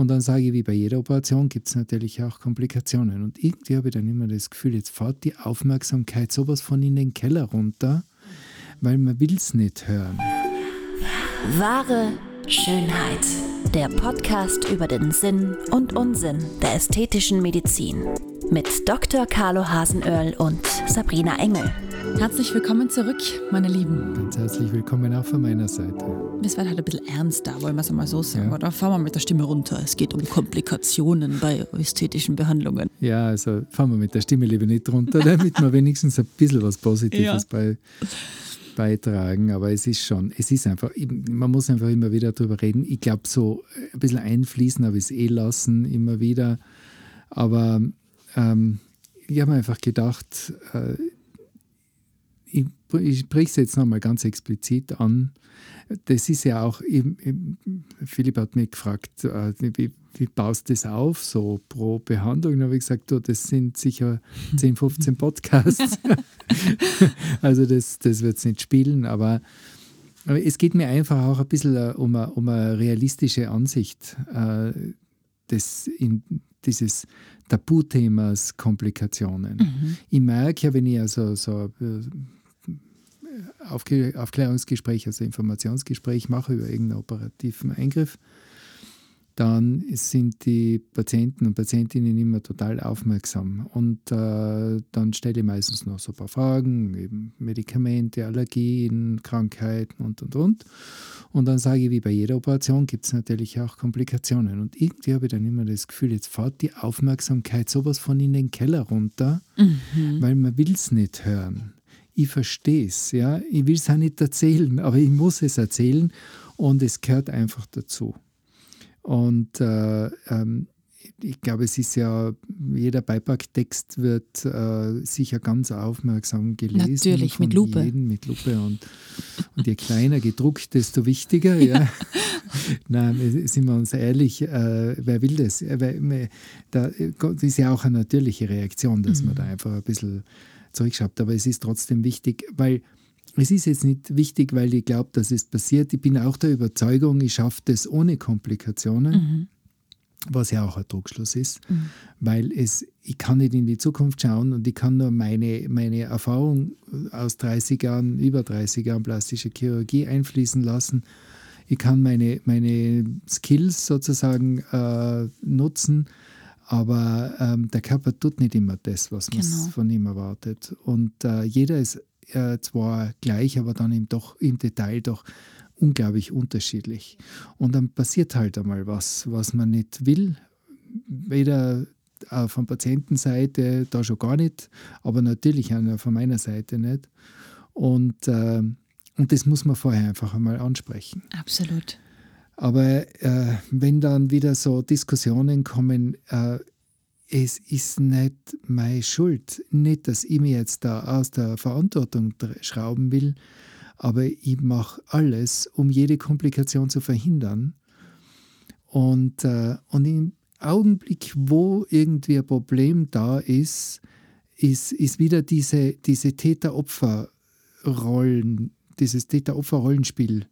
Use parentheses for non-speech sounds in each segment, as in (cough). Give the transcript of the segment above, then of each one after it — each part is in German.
Und dann sage ich, wie bei jeder Operation gibt es natürlich auch Komplikationen. Und irgendwie habe ich dann immer das Gefühl, jetzt fährt die Aufmerksamkeit sowas von in den Keller runter, weil man will es nicht hören. Wahre Schönheit. Der Podcast über den Sinn und Unsinn der ästhetischen Medizin. Mit Dr. Carlo Hasenöhrl und Sabrina Engel. Herzlich willkommen zurück, meine Lieben. Ganz herzlich willkommen auch von meiner Seite. Es wird halt ein bisschen ernster, wollen wir es mal so sagen. Ja. Oder fahren wir mit der Stimme runter. Es geht um Komplikationen bei ästhetischen Behandlungen. Ja, also fahren wir mit der Stimme lieber nicht runter, (laughs) damit wir wenigstens ein bisschen was Positives ja. bei beitragen, aber es ist schon, es ist einfach, man muss einfach immer wieder darüber reden. Ich glaube, so ein bisschen einfließen habe ich es eh lassen, immer wieder. Aber ähm, ich habe mir einfach gedacht, äh, ich, spreche es jetzt nochmal ganz explizit an. Das ist ja auch, Philipp hat mich gefragt, äh, wie, wie baust du das auf, so pro Behandlung? Da habe ich gesagt, du, das sind sicher 10, 15 Podcasts. (laughs) also das, das wird es nicht spielen, aber, aber, es geht mir einfach auch ein bisschen äh, um eine, um eine realistische Ansicht äh, des, in, dieses Tabuthemas Komplikationen. Mhm. Ich merke ja, wenn ich also so äh, Aufklärungsgespräch, also Informationsgespräch mache über irgendeinen operativen Eingriff, dann sind die Patienten und Patientinnen immer total aufmerksam. Und äh, dann stelle ich meistens noch so ein paar Fragen, eben Medikamente, Allergien, Krankheiten und, und, und. Und dann sage ich, wie bei jeder Operation gibt es natürlich auch Komplikationen. Und irgendwie habe ich dann immer das Gefühl, jetzt fährt die Aufmerksamkeit sowas von in den Keller runter, mhm. weil man will es nicht hören. Ich verstehe es, ja. Ich will es auch nicht erzählen, aber ich muss es erzählen und es gehört einfach dazu. Und äh, ähm, ich glaube, es ist ja, jeder Beipacktext wird äh, sicher ganz aufmerksam gelesen. Natürlich, mit Lupe. Jedem, mit Lupe. Und, und je kleiner gedruckt, desto wichtiger. Ja. (laughs) Nein, sind wir uns ehrlich, äh, wer will das? Wer, da, das ist ja auch eine natürliche Reaktion, dass mhm. man da einfach ein bisschen zurückschaut. Aber es ist trotzdem wichtig, weil es ist jetzt nicht wichtig, weil ich glaube, dass es passiert. Ich bin auch der Überzeugung, ich schaffe das ohne Komplikationen. Mhm. Was ja auch ein Druckschluss ist, mhm. weil es, ich kann nicht in die Zukunft schauen und ich kann nur meine, meine Erfahrung aus 30 Jahren, über 30 Jahren plastische Chirurgie einfließen lassen. Ich kann meine, meine Skills sozusagen äh, nutzen, aber ähm, der Körper tut nicht immer das, was man genau. von ihm erwartet. Und äh, jeder ist äh, zwar gleich, aber dann eben doch im Detail doch unglaublich unterschiedlich. Und dann passiert halt einmal was, was man nicht will. Weder äh, von Patientenseite da schon gar nicht, aber natürlich auch von meiner Seite nicht. Und, äh, und das muss man vorher einfach einmal ansprechen. Absolut. Aber äh, wenn dann wieder so Diskussionen kommen, äh, es ist nicht meine Schuld. Nicht, dass ich mich jetzt da aus der Verantwortung schrauben will, aber ich mache alles, um jede Komplikation zu verhindern. Und, äh, und im Augenblick, wo irgendwie ein Problem da ist, ist, ist wieder diese, diese Täter-Opfer-Rollen, dieses Täter-Opfer-Rollenspiel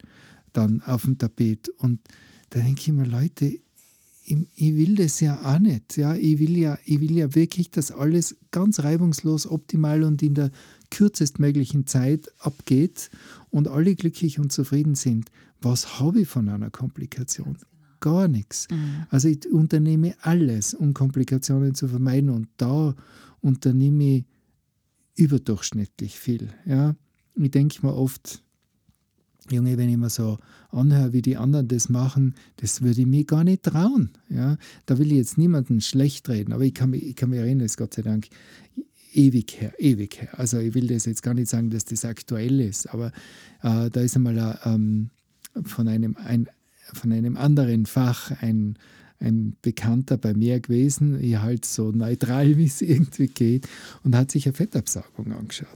dann auf dem Tapet. Und da denke ich mir, Leute, ich, will das ja auch nicht. Ja? Ich, will ja, ich will ja wirklich, dass alles ganz reibungslos, optimal und in der kürzestmöglichen Zeit abgeht und alle glücklich und zufrieden sind. Was habe ich von einer Komplikation? Genau. Gar nichts. Mhm. Also ich unternehme alles, um Komplikationen zu vermeiden und da unternehme ich überdurchschnittlich viel. Ja? Ich denke mir oft, Junge, wenn ich mir so anhöre, wie die anderen das machen, das würde ich mir gar nicht trauen. Ja? Da will ich jetzt niemanden schlecht reden, aber ich kann mich, ich kann mich erinnern, es ist Gott sei Dank ewig her, ewig her. Also ich will das jetzt gar nicht sagen, dass das aktuell ist, aber äh, da ist einmal ähm, von, einem, ein, von einem anderen Fach ein, ein Bekannter bei mir gewesen, ich halt so neutral, (laughs) wie es irgendwie geht, und hat sich eine Fettabsaugung angeschaut.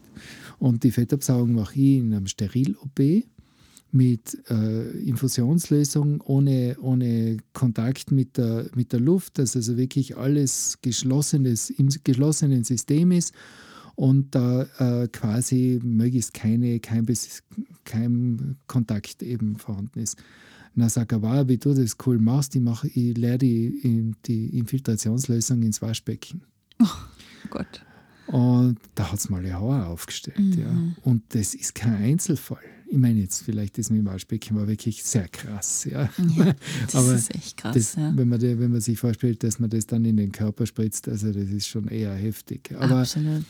Und die Fettabsaugung mache ich in einem Steril-OP mit äh, Infusionslösung ohne, ohne Kontakt mit der, mit der Luft, dass also wirklich alles geschlossenes, im geschlossenen System ist und da äh, quasi möglichst keine, kein, kein Kontakt eben vorhanden ist. Und dann sagt er, wow, wie du das cool machst, ich, mach, ich leere die, die Infiltrationslösung ins Waschbecken. Oh Gott. Und da hat es mal ein Haar aufgestellt. Mhm. Ja. Und das ist kein Einzelfall. Ich meine jetzt, vielleicht das mit dem Waschbecken war wirklich sehr krass. Ja. ja (laughs) das Aber ist echt krass. Das, ja. wenn, man, wenn man sich vorstellt, dass man das dann in den Körper spritzt, also das ist schon eher heftig. Aber, Absolut.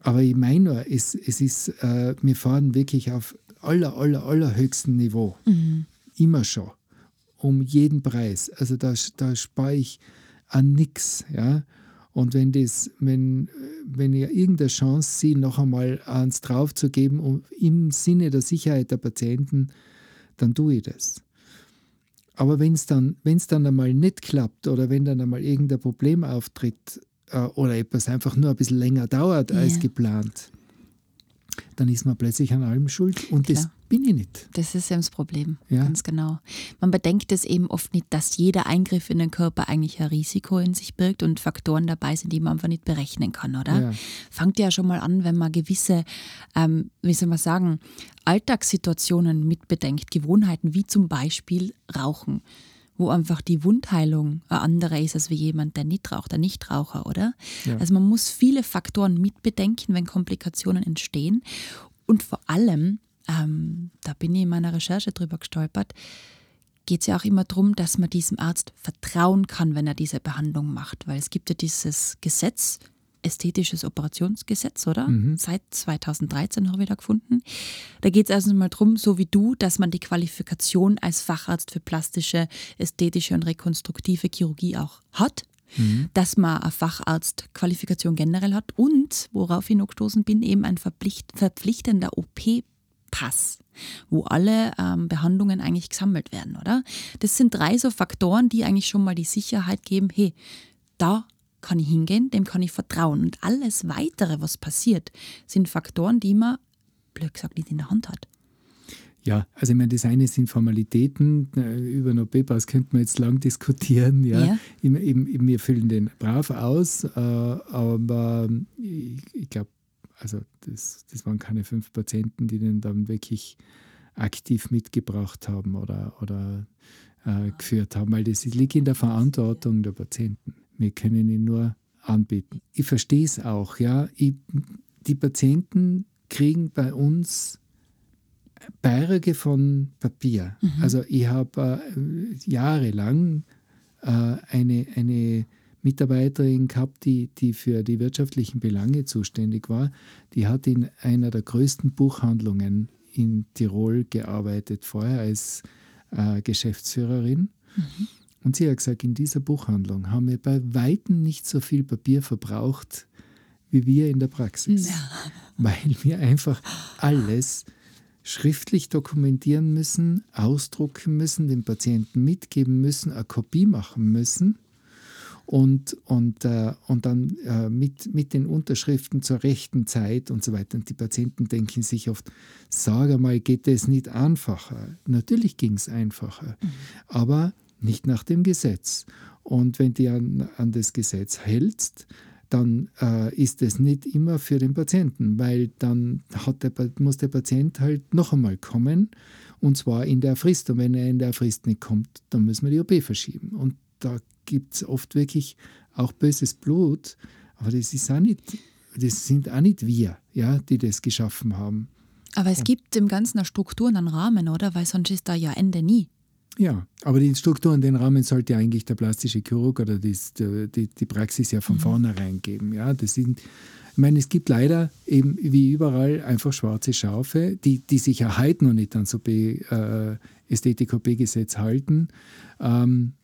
Aber ich meine nur, es, es ist, äh, wir fahren wirklich auf aller, aller, allerhöchstem Niveau. Mhm. Immer schon. Um jeden Preis. Also da, da spare ich an nichts. Ja? Und wenn, das, wenn, wenn ihr irgendeine Chance seht, noch einmal eins draufzugeben, um, im Sinne der Sicherheit der Patienten, dann tue ich das. Aber wenn es dann, wenn's dann einmal nicht klappt oder wenn dann einmal irgendein Problem auftritt äh, oder etwas einfach nur ein bisschen länger dauert ja. als geplant, dann ist man plötzlich an allem schuld und Klar. das bin ich nicht. Das ist eben das Problem, ja. ganz genau. Man bedenkt es eben oft nicht, dass jeder Eingriff in den Körper eigentlich ein Risiko in sich birgt und Faktoren dabei sind, die man einfach nicht berechnen kann, oder? Ja. Fangt ja schon mal an, wenn man gewisse, ähm, wie soll man sagen, Alltagssituationen mitbedenkt, Gewohnheiten wie zum Beispiel Rauchen wo einfach die Wundheilung eine andere ist als wie jemand, der nicht raucht, der Nichtraucher, oder? Ja. Also man muss viele Faktoren mitbedenken, wenn Komplikationen entstehen. Und vor allem, ähm, da bin ich in meiner Recherche drüber gestolpert, geht es ja auch immer darum, dass man diesem Arzt vertrauen kann, wenn er diese Behandlung macht. Weil es gibt ja dieses Gesetz, ästhetisches Operationsgesetz, oder? Mhm. Seit 2013 habe ich da gefunden. Da geht es also mal darum, so wie du, dass man die Qualifikation als Facharzt für plastische, ästhetische und rekonstruktive Chirurgie auch hat. Mhm. Dass man eine Facharztqualifikation generell hat und, worauf ich noch gestoßen bin, eben ein verpflichtender OP-Pass, wo alle ähm, Behandlungen eigentlich gesammelt werden, oder? Das sind drei so Faktoren, die eigentlich schon mal die Sicherheit geben, hey, da kann ich hingehen, dem kann ich vertrauen. Und alles weitere, was passiert, sind Faktoren, die man, blöd gesagt, nicht in der Hand hat. Ja, also ich meine, das eine sind Formalitäten, äh, über einen OP-Pass könnte man jetzt lang diskutieren. Ja. ja. wir füllen den brav aus, äh, aber ich, ich glaube, also das, das waren keine fünf Patienten, die den dann wirklich aktiv mitgebracht haben oder, oder äh, geführt haben, weil das liegt in der Verantwortung der Patienten. Wir können ihn nur anbieten. Ich verstehe es auch, ja. Ich, die Patienten kriegen bei uns Berge von Papier. Mhm. Also ich habe äh, jahrelang äh, eine, eine Mitarbeiterin gehabt, die, die für die wirtschaftlichen Belange zuständig war. Die hat in einer der größten Buchhandlungen in Tirol gearbeitet, vorher als äh, Geschäftsführerin. Mhm. Und sie hat gesagt, in dieser Buchhandlung haben wir bei Weitem nicht so viel Papier verbraucht, wie wir in der Praxis. Ja. (laughs) Weil wir einfach alles schriftlich dokumentieren müssen, ausdrucken müssen, dem Patienten mitgeben müssen, eine Kopie machen müssen und, und, äh, und dann äh, mit, mit den Unterschriften zur rechten Zeit und so weiter. Und die Patienten denken sich oft, sag einmal, geht es nicht einfacher? Natürlich ging es einfacher, mhm. aber nicht nach dem Gesetz. Und wenn du an, an das Gesetz hältst, dann äh, ist es nicht immer für den Patienten, weil dann hat der, muss der Patient halt noch einmal kommen und zwar in der Frist. Und wenn er in der Frist nicht kommt, dann müssen wir die OP verschieben. Und da gibt es oft wirklich auch böses Blut, aber das ist auch nicht, das sind auch nicht wir, ja, die das geschaffen haben. Aber es gibt im Ganzen eine Struktur und einen Rahmen, oder? Weil sonst ist da ja Ende nie. Ja, aber die Struktur und den Rahmen sollte eigentlich der plastische Chirurg oder die, die, die Praxis ja von mhm. vornherein geben. Ja, das sind, ich meine, es gibt leider eben wie überall einfach schwarze Schafe, die, die sich ja heute noch nicht an so äh, Ästhetik-OP-Gesetz halten. Ähm,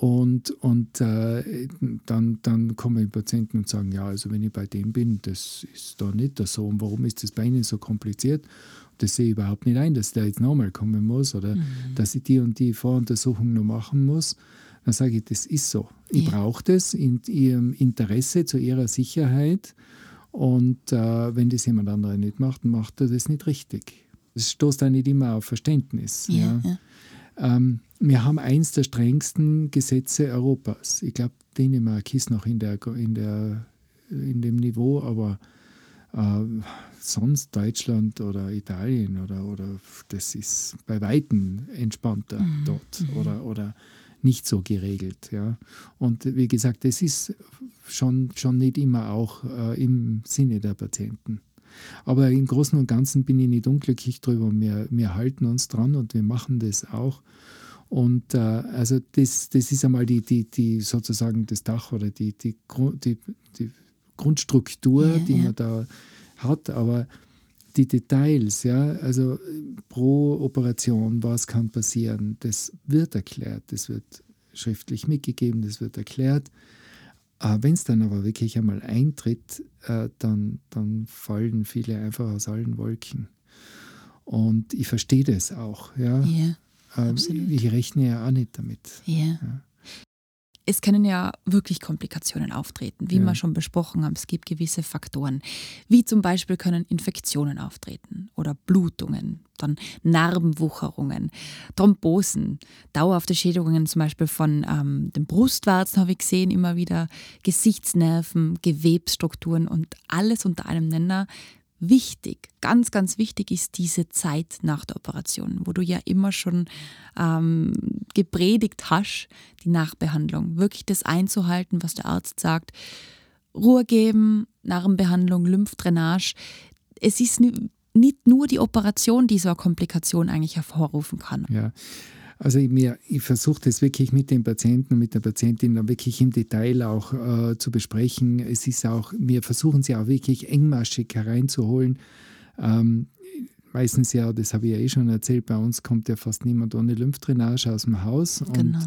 und, und äh, dann, dann kommen die Patienten und sagen, ja, also wenn ich bei dem bin, das ist da nicht so. Und warum ist das bei Ihnen so kompliziert? das sehe ich überhaupt nicht ein, dass der jetzt nochmal kommen muss oder mhm. dass ich die und die Voruntersuchung noch machen muss. Dann sage ich, das ist so. Ich ja. brauche das in ihrem Interesse, zu ihrer Sicherheit. Und äh, wenn das jemand anderer nicht macht, dann macht er das nicht richtig. Das stoßt auch nicht immer auf Verständnis. Ja, ja. Ähm, wir haben eins der strengsten Gesetze Europas. Ich glaube, Dänemark ist noch in, der, in, der, in dem Niveau, aber Äh, sonst Deutschland oder Italien oder, oder das ist bei Weitem entspannter mhm. dort mhm. oder, oder nicht so geregelt. Ja. Und wie gesagt, das ist schon, schon nicht immer auch äh, im Sinne der Patienten. Aber im Großen und Ganzen bin ich nicht unglücklich drüber. Wir, wir halten uns dran und wir machen das auch. Und äh, also das, das ist einmal die, die, die sozusagen das Dach oder die, die, die, die Grundstruktur, ja, die ja. man da hat. Aber die Details, ja, also pro Operation, was kann passieren, das wird erklärt, das wird schriftlich mitgegeben, das wird erklärt. Wenn es dann aber wirklich einmal eintritt, äh, dann, dann fallen viele einfach aus allen Wolken. Und ich verstehe das auch. Ja. ja ähm, ich rechne ja auch nicht damit. Ja. ja. Es können ja wirklich Komplikationen auftreten, wie ja. wir schon besprochen haben. Es gibt gewisse Faktoren, wie zum Beispiel können Infektionen auftreten oder Blutungen, dann Narbenwucherungen, Thrombosen, dauerhafte Schädigungen zum Beispiel von ähm, den Brustwarzen habe ich gesehen, immer wieder Gesichtsnerven, Gewebsstrukturen und alles unter einem Nenner wichtig, ganz, ganz wichtig ist diese Zeit nach der Operation, wo du ja immer schon ähm, gepredigt hast, die Nachbehandlung, wirklich das einzuhalten, was der Arzt sagt. Ruhe geben, Narbenbehandlung, Lymphdrainage. Es ist nicht nur die Operation, die so eine Komplikation eigentlich hervorrufen kann. Ja. Also ich, ich versuche das wirklich mit dem Patienten und mit der Patientin dann wirklich im Detail auch äh, zu besprechen. Es ist auch, wir versuchen sie auch wirklich engmaschig hereinzuholen. Ähm, meistens ja, das habe ich ja eh schon erzählt, bei uns kommt ja fast niemand ohne Lymphdrainage aus dem Haus und, genau.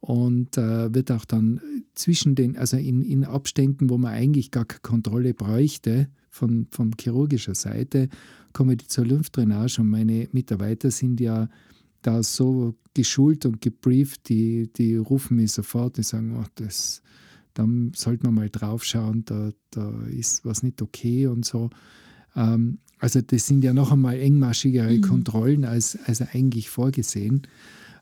und äh, wird auch dann zwischen den, also in, in Abständen, wo man eigentlich gar keine Kontrolle bräuchte von, von chirurgischer Seite, kommen die zur Lymphdrainage und meine Mitarbeiter sind ja da so geschult und gebrieft, die, die rufen mich sofort, die sagen, oh, das, da sollte man mal drauf schauen, da, da ist was nicht okay und so. Ähm, also das sind ja noch einmal engmaschigere mhm. Kontrollen als, als eigentlich vorgesehen.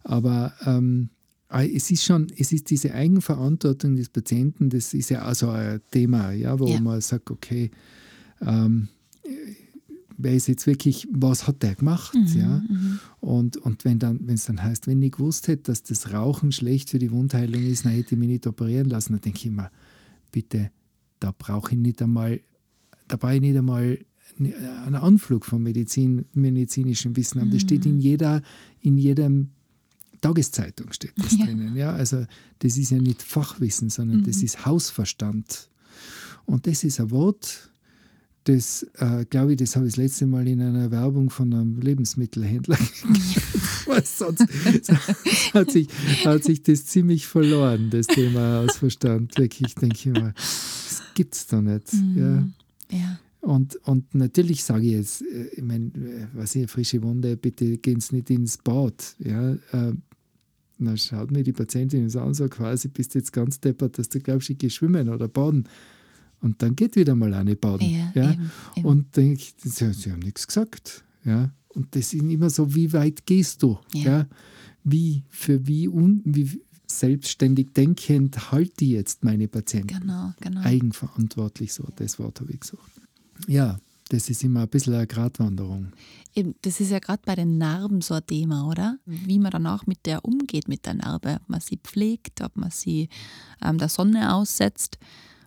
Aber ähm, es ist schon, es ist diese Eigenverantwortung des Patienten, das ist ja also ein Thema, ja, wo ja. man sagt, okay, ähm, wer ist jetzt wirklich, was hat der gemacht? Mhm, ja? Mhm. Und, und wenn dann, es dann heißt, wenn ich gewusst hätte, dass das Rauchen schlecht für die Wundheilung ist, dann hätte ich mich nicht operieren lassen, dann denke ich immer, bitte, da brauche ich nicht einmal, da brauche ich nicht einmal einen Anflug von Medizin, medizinischem Wissen haben. Das mhm. steht in jeder, in jedem Tageszeitung steht das (laughs) ja. drinnen. Ja? Also das ist ja nicht Fachwissen, sondern mhm. das ist Hausverstand. Und das ist ein Wort, das, äh, glaube ich, das habe ich das letzte Mal in einer Werbung von einem Lebensmittelhändler (laughs) Was sonst (laughs) hat sich, hat sich das ziemlich verloren, das Thema Hausverstand. Wirklich, denke ich mal, das gibt es doch nicht. Mhm. Ja. ja. Und, und natürlich sage ich jetzt, äh, ich meine, äh, was ich, frische Wunde, bitte gehen Sie nicht ins Bad. Ja, äh, dann schaut mir die Patientin so an, so quasi, bist du jetzt ganz deppert, dass du glaubst, ich gehe schwimmen oder baden. Und dann geht wieder mal eine baden. Ja, ja? Eben, eben. Und denke ich, sie, sie haben nichts gesagt. Ja? Und das ist immer so, wie weit gehst du? Ja. ja? Wie, für wie, un, wie selbstständig denkend halte ich jetzt meine Patienten? Genau, genau. Eigenverantwortlich, so das Wort habe ich gesagt. Ja, das ist immer ein bisschen eine Gratwanderung. Eben, das ist ja gerade bei den Narben so ein Thema, oder? Wie man dann auch mit der umgeht, mit der Narbe. Ob man sie pflegt, ob man sie ähm, der Sonne aussetzt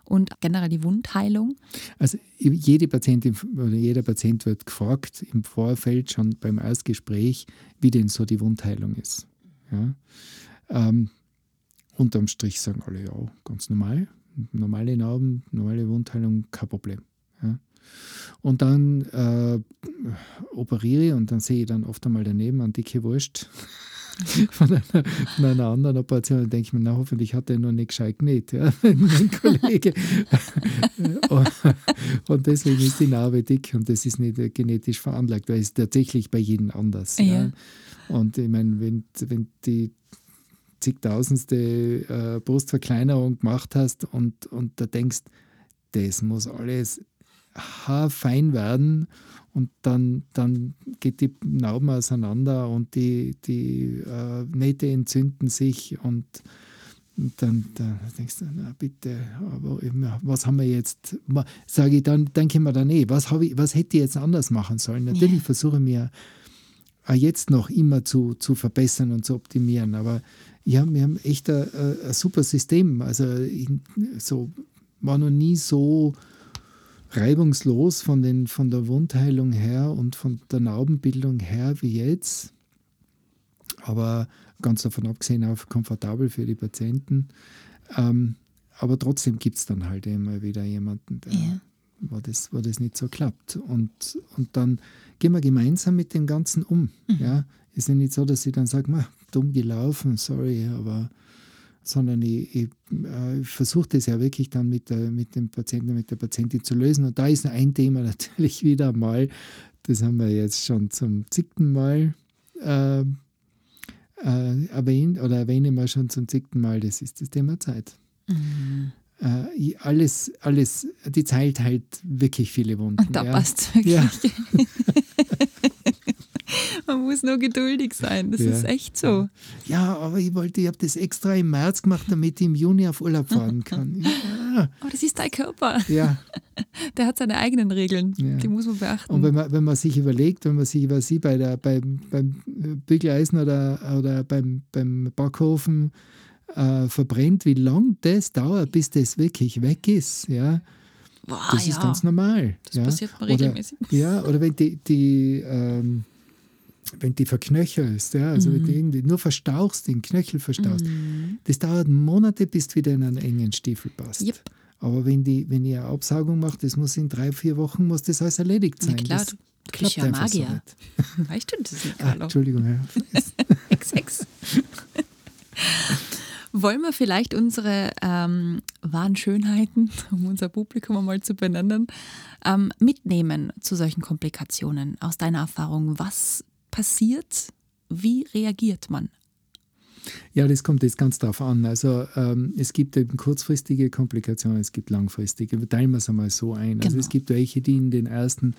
und generell die Wundheilung? Also jede Patientin oder jeder Patient wird gefragt im Vorfeld schon beim Erstgespräch, wie denn so die Wundheilung ist. Ja? Ähm, unterm Strich sagen alle, ja, ganz normal. Normale Narben, normale Wundheilung, kein Problem. Ja? Und dann äh, operiere und dann sehe ich dann oft einmal daneben eine dicke Wurst. (laughs) von einer, von einer anderen Operation. Da denke ich mir, na, hoffentlich hat er noch nicht gescheit genäht, ja, (laughs) mein Kollege. (laughs) und deswegen ist die Narbe dick und das ist nicht genetisch veranlagt, weil es tatsächlich bei jedem anders. Ja. ja. Und ich meine, wenn, wenn die zigtausendste äh, Brustverkleinerung gemacht hast und, und da denkst, das muss alles haarfein werden und dann, dann geht die Narben auseinander und die, die äh, Nähte entzünden sich und dann, dann denkst du, na bitte, aber was haben wir jetzt? Sage ich dann, denke ich mir dann, eh, was, ich, was hätte ich jetzt anders machen sollen? Natürlich yeah. versuche ich mir auch jetzt noch immer zu, zu verbessern und zu optimieren, aber ja, wir haben echt ein, ein super System. Also so war noch nie so reibungslos von, den, von der Wundheilung her und von der Narbenbildung her wie jetzt. Aber ganz davon abgesehen auch komfortabel für die Patienten. Ähm, aber trotzdem gibt es dann halt immer wieder jemanden, der, ja. wo, das, wo das nicht so klappt. Und, und dann gehen wir gemeinsam mit dem Ganzen um. Mhm. Ja? Ist ja nicht so, dass ich dann sage, dumm gelaufen, sorry, aber sondern ich, ich, äh, versuche das ja wirklich dann mit, der, mit dem Patienten, mit der Patientin zu lösen. Und da ist ein Thema (laughs) natürlich wieder mal, das haben wir jetzt schon zum zigten Mal äh, äh, erwähnt oder erwähne mal schon zum zigten Mal, das ist das Thema Zeit. Mhm. Äh, alles, alles, die Zeit halt wirklich viele Wunden. Und da ja. passt wirklich. Ja. (laughs) (laughs) Man muss nur geduldig sein, das ja. ist echt so. Ja, aber ich wollte, ich habe das extra im März gemacht, damit ich im Juni auf Urlaub fahren kann. (laughs) Ja. Aber das ist dein Körper. Ja. (laughs) Der hat seine eigenen Regeln, ja. die muss man beachten. Und wenn man, wenn man sich überlegt, wenn man sich über sie bei der, beim, beim Bügeleisen oder, oder beim, beim Backofen äh, verbrennt, wie lange das dauert, bis das wirklich weg ist, ja. Boah, das ist ganz normal. Das passiert mal regelmäßig. Oder, ja, oder wenn die, die ähm, wenn die verknöchelst, ja, also mhm. wenn du mhm. irgendwie nur verstauchst, den Knöchel verstauchst, mhm. das dauert Monate, bis du wieder in einen engen Stiefel passt. Yep. Aber wenn, die, wenn ihr eine Absaugung macht, das muss in drei, vier Wochen muss das alles erledigt sein. Ja, klar, das du bist ja Magier. So (laughs) weißt du das nicht, ah, Carlo? Ah, Entschuldigung, ja. (laughs) Ex. (laughs) Wollen wir vielleicht unsere ähm, wahren Schönheiten, um unser Publikum einmal zu benennen, ähm, mitnehmen zu solchen Komplikationen aus deiner Erfahrung? Was passiert? Wie reagiert man? Ja, das kommt jetzt ganz darauf an. Also ähm, es gibt eben kurzfristige Komplikationen, es gibt langfristige. Teilen wir es einmal so ein. Genau. Also es gibt welche, die in den ersten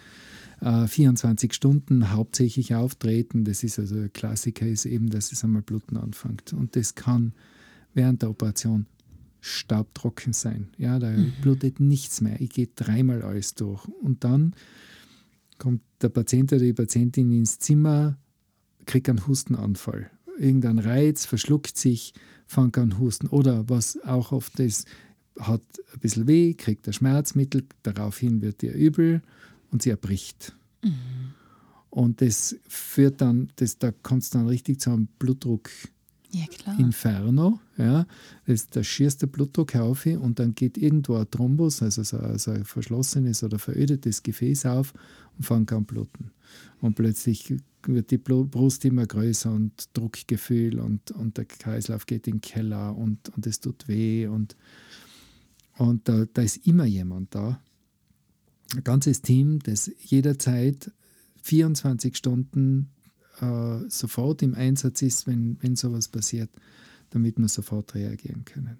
äh, 24 Stunden hauptsächlich auftreten. Das ist also ein Klassiker, ist eben, dass es einmal bluten anfängt. Und das kann während der Operation staubtrocken sein. Ja, da mhm. blutet nichts mehr. Ich gehe dreimal alles durch. Und dann kommt der Patient oder die Patientin ins Zimmer, kriegt einen Hustenanfall. Irgendein Reiz, verschluckt sich, fängt an Husten. Oder was auch oft ist, hat ein bisschen weh, kriegt ein Schmerzmittel, daraufhin wird ihr übel und sie erbricht. Mhm. Und das führt dann, das, da kommt es dann richtig zu einem Blutdruck. Klar. Inferno, ja, das, da schießt der Blutdruck auf und dann geht irgendwo ein Thrombus, also so, so ein verschlossenes oder verödetes Gefäß auf und fängt an bluten. Und plötzlich wird die Brust immer größer und Druckgefühl und, und der Kreislauf geht in den Keller und, und es tut weh und, und da, da ist immer jemand da. Ein ganzes Team, das jederzeit 24 Stunden äh, sofort im Einsatz ist, wenn, wenn sowas passiert, damit wir sofort reagieren können.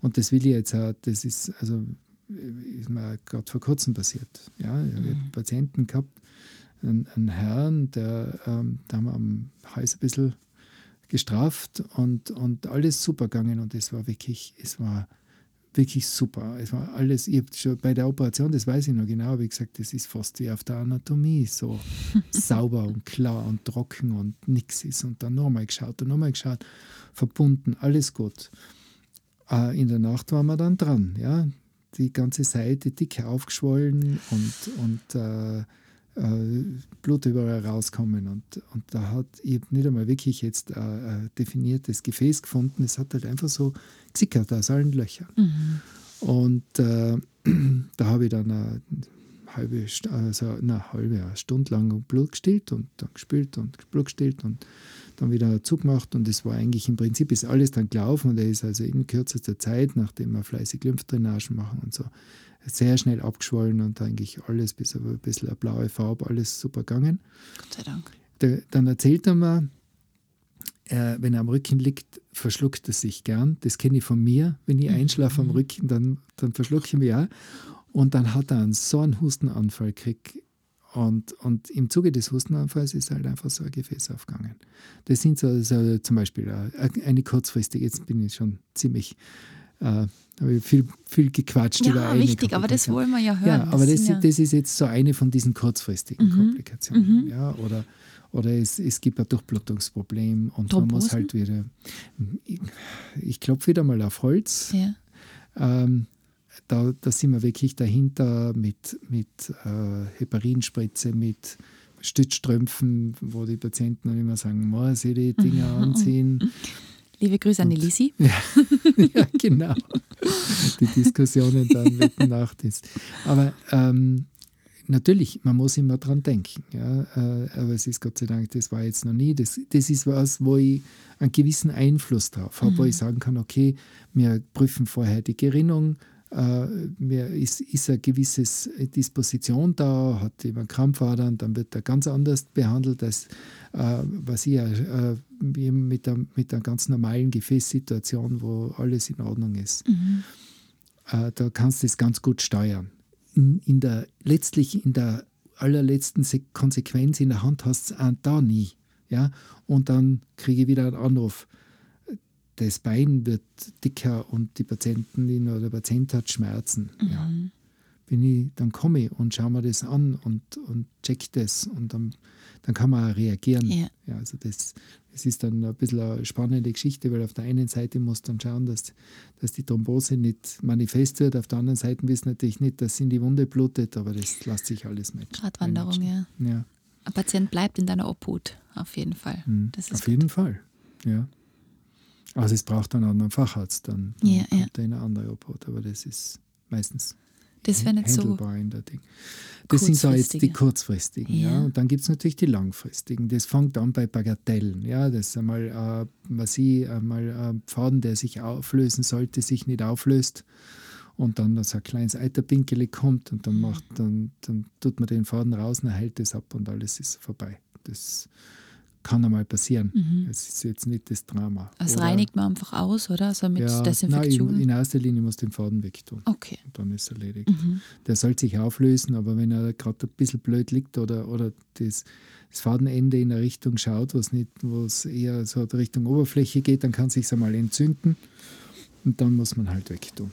Und das will ich jetzt auch, das ist, also ist mir gerade vor kurzem passiert. Ja, ich habe mhm. Patienten gehabt, einen, einen Herrn, der, ähm, da haben wir am Hals ein bisschen gestraft und, und alles super gegangen und es war wirklich, es war wirklich super. Es war alles, ich schon bei der Operation, das weiß ich noch genau, habe ich gesagt, das ist fast wie auf der Anatomie, so (laughs) sauber und klar und trocken und nichts ist. Und dann nochmal geschaut und nochmal geschaut, verbunden, alles gut. Äh, in der Nacht waren wir dann dran, ja die ganze Seite dick aufgeschwollen und, und äh, Blut überall rauskommen. Und, und da hat ich nicht einmal wirklich jetzt äh, ein definiertes Gefäß gefunden. Es hat halt einfach so gesickert aus allen Löchern. Mhm. Und äh, (clears throat) da habe ich dann eine halbe, also eine halbe eine Stunde lang Blut gestillt und dann gespült und Blut gestillt und dann wieder zugemacht und es war eigentlich im Prinzip ist alles dann gelaufen und er ist also in kürzester Zeit, nachdem wir fleißig Lymphdrainagen machen und so, sehr schnell abgeschwollen und eigentlich alles bis auf ein bisschen eine blaue Farbe, alles super gegangen. Gott sei Dank. Der, dann erzählt er mir, äh, wenn er am Rücken liegt, verschluckt er sich gern. Das kenne ich von mir. Wenn ich mhm. einschlafe am Rücken, dann, dann verschlucke ich mich auch. Und dann hat er einen, so einen Hustenanfall gekriegt Und, und im Zuge des Hustenanfalls ist halt einfach so ein Gefäß aufgegangen. Das sind so, so zum Beispiel eine kurzfristige, jetzt bin ich schon ziemlich, äh, habe ich viel, viel gequatscht ja, über eine wichtig, aber das wollen wir ja hören. Ja, aber das, das, ja das ist jetzt so eine von diesen kurzfristigen mhm. Komplikationen. Mhm. Ja, oder oder es, es gibt ein Durchblutungsproblem und Thrombosen? man muss halt wieder. Ich, ich klopfe wieder mal auf Holz. Ja. Ähm, da, da sind wir wirklich dahinter mit, mit äh, Heparinspritze, mit Stützstrümpfen, wo die Patienten dann immer sagen, muss ich die Dinger mhm. anziehen. Liebe Grüße an die Lisi. (laughs) Ja, ja, genau. Die Diskussionen dann mit dem Nachtdienst. Aber ähm, natürlich, man muss immer dran denken. Ja, äh, aber es ist Gott sei Dank, das war jetzt noch nie. Das, das ist was, wo ich einen gewissen Einfluss drauf habe, mhm. wo ich sagen kann, okay, wir prüfen vorher die Gerinnung, äh, ist, ist eine gewisse Disposition da, hat jemand Krampfadern, dann wird er ganz anders behandelt, als äh, was ich äh, mit, der, mit einer ganz normalen Gefäßsituation, wo alles in Ordnung ist. Mhm. Äh, da kannst du es ganz gut steuern. In, in, der, letztlich in der allerletzten Konsequenz in der Hand hast du es da nie. Ja? Und dann kriege ich wieder einen Anruf das Bein wird dicker und die Patientin oder der Patient hat Schmerzen. Mhm. Ja. Bin ich, dann komme ich und schaue mir das an und, und check das und dann, dann kann man auch reagieren. Ja. ja. also das, das ist dann ein bisschen eine spannende Geschichte, weil auf der einen Seite muss dann schauen, dass, dass die Thrombose nicht manifest wird, auf der anderen Seite wissen natürlich nicht, dass in die Wunde blutet, aber das lässt sich alles mit. Gradwanderung, ja. ja. Ein Patient bleibt in deiner Obhut, auf jeden Fall. Mhm. auf gut. jeden Fall, ja. Also es braucht einen anderen Facharzt, dann, dann ja, kommt ja. eine andere Obhut, aber das ist meistens das wäre nicht so in der Ding. Das sind so jetzt die kurzfristigen, ja. ja. Und dann gibt es natürlich die langfristigen. Das fängt an bei Bagatellen. Ja, das ist einmal, äh, was ich, einmal ein Faden, der sich auflösen sollte, sich nicht auflöst und dann so ein kleines Eiterpinkeli kommt und dann macht, dann, dann tut man den Faden raus und hält es ab und alles ist vorbei. Das kann einmal passieren. Mhm. Es ist jetzt nicht das Drama. Das oder, reinigt man einfach aus, oder? Also mit ja, Desinfektion? Nein, in, in, erster Linie muss den Faden wegtun. Okay. Und dann ist erledigt. Mhm. Der soll sich auflösen, aber wenn er gerade ein bisschen blöd liegt oder, oder das, das Fadenende in eine Richtung schaut, wo es eher so Richtung Oberfläche geht, dann kann es sich einmal entzünden und dann muss man halt wegtun.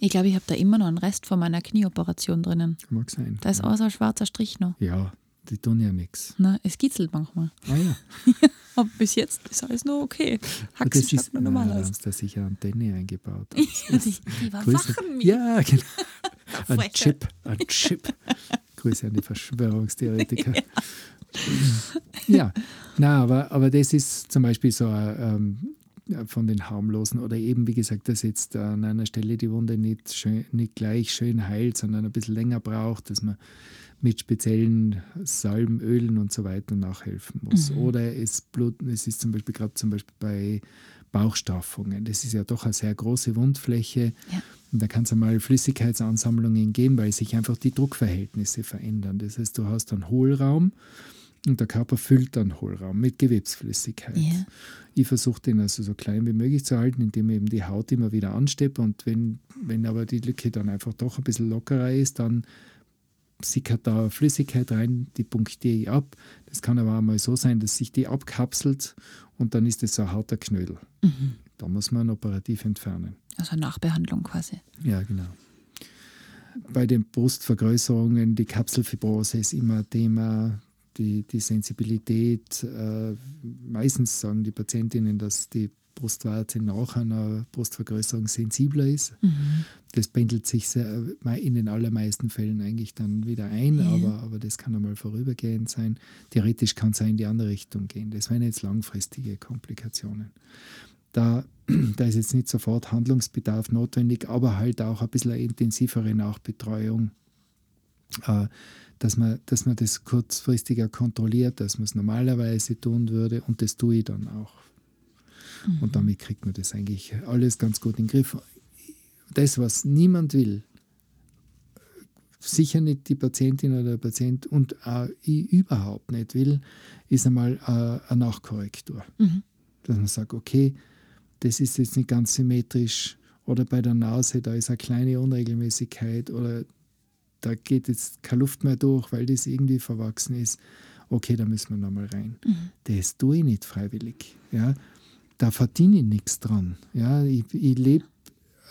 Ich glaube, ich habe da immer noch einen Rest von meiner Knieoperation drinnen. Mag sein. Da ist ja. auch so ein schwarzer Strich noch. Ja, die tun ja nichts. Na, es kitzelt manchmal. Ah ja. (laughs) Aber bis jetzt ist alles nur okay. Haxen das ist, normal aus. Da sicher Antenne eingebaut. (laughs) die, die überwachen mich. Ja, genau. (laughs) ein Chip, ein Chip. Grüße an die Verschwörungstheoretiker. ja, ja. na, aber, aber das ist zum Beispiel so ähm, von den harmlosen oder eben, wie gesagt, dass jetzt an einer Stelle die Wunde nicht, schön, nicht gleich schön heilt, sondern ein bisschen länger braucht, dass man mit speziellen Salben, Ölen und so weiter nachhelfen muss. Mhm. Oder es, Blut, es ist zum Beispiel gerade zum Beispiel bei Bauchstaffungen. Das ist ja doch eine sehr große Wundfläche. Ja. Und da kann es einmal Flüssigkeitsansammlungen geben, weil sich einfach die Druckverhältnisse verändern. Das heißt, du hast einen Hohlraum und der Körper füllt dann Hohlraum mit Gewebsflüssigkeit. Ja. Ich versuche den also so klein wie möglich zu halten, indem ich eben die Haut immer wieder ansteppe. Und wenn, wenn aber die Lücke dann einfach doch ein bisschen lockerer ist, dann sickert da Flüssigkeit rein, die punktiere ich ab. Das kann aber auch mal so sein, dass sich die abkapselt und dann ist das so ein harter Knödel. Mhm. Da muss man operativ entfernen. Also Nachbehandlung quasi. Ja, genau. Bei den Brustvergrößerungen, die Kapselfibrose ist immer ein Thema, die, die Sensibilität. Äh, meistens sagen die Patientinnen, dass die Brustwarze nach einer Brustvergrößerung sensibler ist. Mhm. Das pendelt sich sehr, in den allermeisten Fällen eigentlich dann wieder ein, ja. aber, aber das kann einmal vorübergehend sein. Theoretisch kann es auch in die andere Richtung gehen. Das wären jetzt langfristige Komplikationen. Da, (clears throat) da ist jetzt nicht sofort Handlungsbedarf notwendig, aber halt auch ein bisschen intensivere Nachbetreuung. Äh, dass man, dass man das kurzfristiger kontrolliert, dass man es normalerweise tun würde und das tue ich dann auch. Mhm. Und damit kriegt man das eigentlich alles ganz gut in den Griff. Das, was niemand will, sicher nicht die Patientin oder der Patient und auch ich überhaupt nicht will, ist einmal äh, eine Nachkorrektur. Mhm. Dass man sagt, okay, das ist jetzt nicht ganz symmetrisch oder bei der Nase, da ist eine kleine Unregelmäßigkeit oder da geht jetzt keine Luft mehr durch, weil das irgendwie verwachsen ist. Okay, da müssen wir nochmal rein. Mhm. Das tue ich nicht freiwillig. Ja? Da verdiene ich nichts dran. Ja? Ich, ich lebe,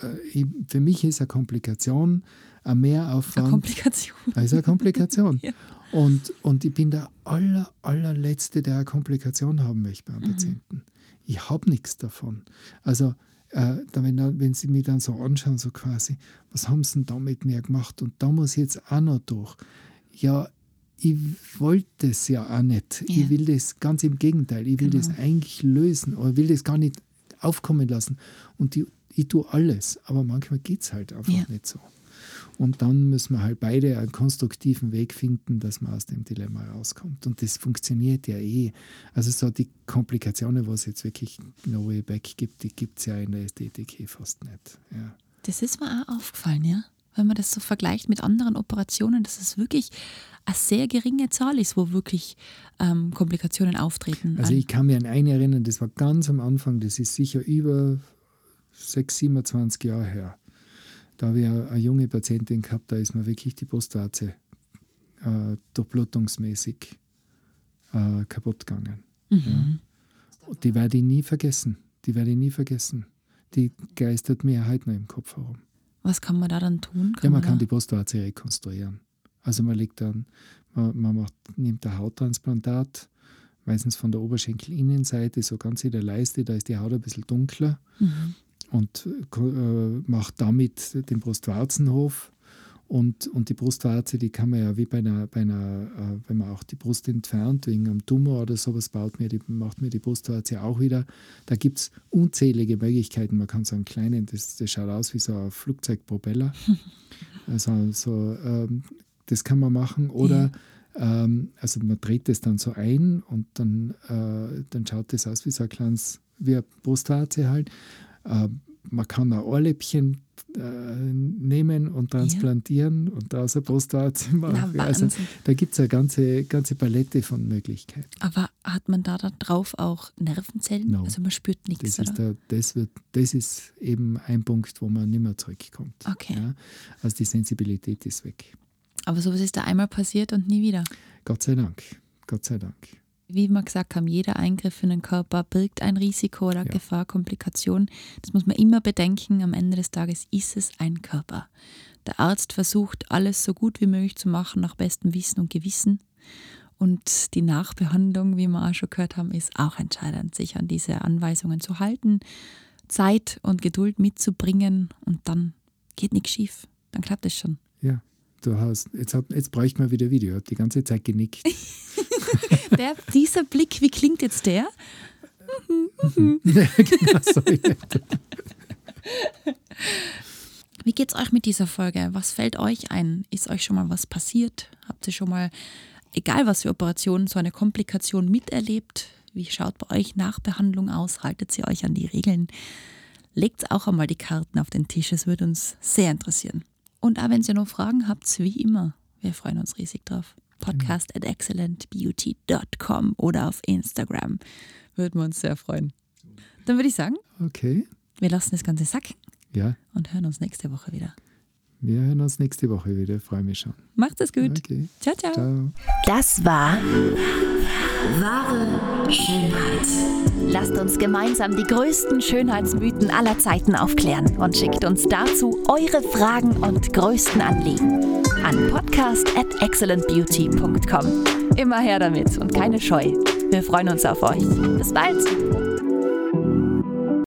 äh, für mich ist eine Komplikation, ein Mehraufwand. Eine Komplikation. Das ist eine Komplikation. (laughs) ja. und, und ich bin der aller, allerletzte, der eine Komplikation haben möchte beim mhm. Patienten. Ich habe nichts davon. Also äh, wenn, wenn sie mich dann so anschauen, so quasi, was haben sie denn da mit mir gemacht? Und da muss ich jetzt auch noch durch. Ja, ich wollte es ja auch nicht. Ja. Ich will das ganz im Gegenteil. Ich will genau. das eigentlich lösen oder will das gar nicht aufkommen lassen. Und die, ich tue alles, aber manchmal geht es halt einfach ja. nicht so. Und dann müssen wir halt beide einen konstruktiven Weg finden, dass man aus dem Dilemma rauskommt. Und das funktioniert ja eh. Also so die Komplikationen, was es jetzt wirklich No Way Back gibt, die gibt es ja in der Ästhetik eh fast nicht. Ja. Das ist mir auch aufgefallen, ja. Wenn man das so vergleicht mit anderen Operationen, dass es wirklich eine sehr geringe Zahl ist, wo wirklich ähm, Komplikationen auftreten. Also ich kann mich an eine erinnern, das war ganz am Anfang, das ist sicher über 6, 27 Jahre her. Da habe ich eine, junge Patientin gehabt, da ist mir wirklich die Brustwarze äh, durchblutungsmäßig äh, kaputt gegangen. Mhm. Ja. Und die werde ich nie vergessen. Die werde ich nie vergessen. Die geistert mir heute noch im Kopf herum. Was kann man da dann tun? Kann ja, man, man kann die Brustwarze rekonstruieren. Also man legt dann, man, man macht, nimmt ein Hauttransplantat, meistens von der Oberschenkelinnenseite, so ganz in der Leiste, da ist die Haut ein bisschen dunkler. Mhm und äh, macht damit den Brustwarzenhof. Und, und die Brustwarze, die kann man ja wie bei einer, bei einer äh, wenn man auch die Brust entfernt, wegen einem Tumor oder sowas, baut mir die, macht mir die Brustwarze auch wieder. Da gibt es unzählige Möglichkeiten. Man kann so einen kleinen, das, das schaut aus wie so ein Flugzeugpropeller. (laughs) also so, ähm, das kann man machen. Oder ja. ähm, also man dreht das dann so ein und dann, äh, dann schaut das aus wie so ein kleines, wie eine Brustwarze halt. Äh, man kann ein Ohrläppchen äh, nehmen und transplantieren ja. und da aus der Brustwarze machen. Also, da gibt es eine ganze, ganze Palette von Möglichkeiten. Aber hat man da drauf auch Nervenzellen? No. Also man spürt nichts, das Ist der, das, wird, das ist eben ein Punkt, wo man nicht mehr zurückkommt. Okay. Ja? Also die Sensibilität ist weg. Aber sowas ist da einmal passiert und nie wieder? Gott sei Dank. Gott sei Dank wie wir gesagt haben, jeder Eingriff in den Körper birgt ein Risiko oder ja. Gefahr, Komplikation. Das muss man immer bedenken. Am Ende des Tages ist es ein Körper. Der Arzt versucht, alles so gut wie möglich zu machen, nach bestem Wissen und Gewissen. Und die Nachbehandlung, wie wir auch schon gehört haben, ist auch entscheidend, sich an diese Anweisungen zu halten, Zeit und Geduld mitzubringen und dann geht nichts schief. Dann klappt es schon. Ja, du hast, jetzt, hab, jetzt bräuchte man wieder Video, hat die ganze Zeit genickt. (laughs) (laughs) der, dieser Blick, wie klingt jetzt der? (laughs) Wie geht's euch mit dieser Folge? Was fällt euch ein? Ist euch schon mal was passiert? Habt ihr schon mal, egal was für Operationen, so eine Komplikation miterlebt? Wie schaut bei euch Nachbehandlung aus? Haltet sie euch an die Regeln? Legt auch einmal die Karten auf den Tisch, es würde uns sehr interessieren. Und auch wenn ihr noch Fragen habt, wie immer, wir freuen uns riesig drauf podcast at excellentbeauty.com oder auf Instagram. Würden wir uns sehr freuen. Dann würde ich sagen, okay. wir lassen das Ganze sacken. Ja. Und hören uns nächste Woche wieder. Wir hören uns nächste Woche wieder. Freue mich schon. Macht es gut. Okay. Ciao, ciao, ciao. Das war wahre Schönheit. Lasst uns gemeinsam die größten Schönheitsmythen aller Zeiten aufklären und schickt uns dazu eure Fragen und größten Anliegen an podcast at excellentbeauty.com. Immer her damit und keine Scheu. Wir freuen uns auf euch. Bis bald!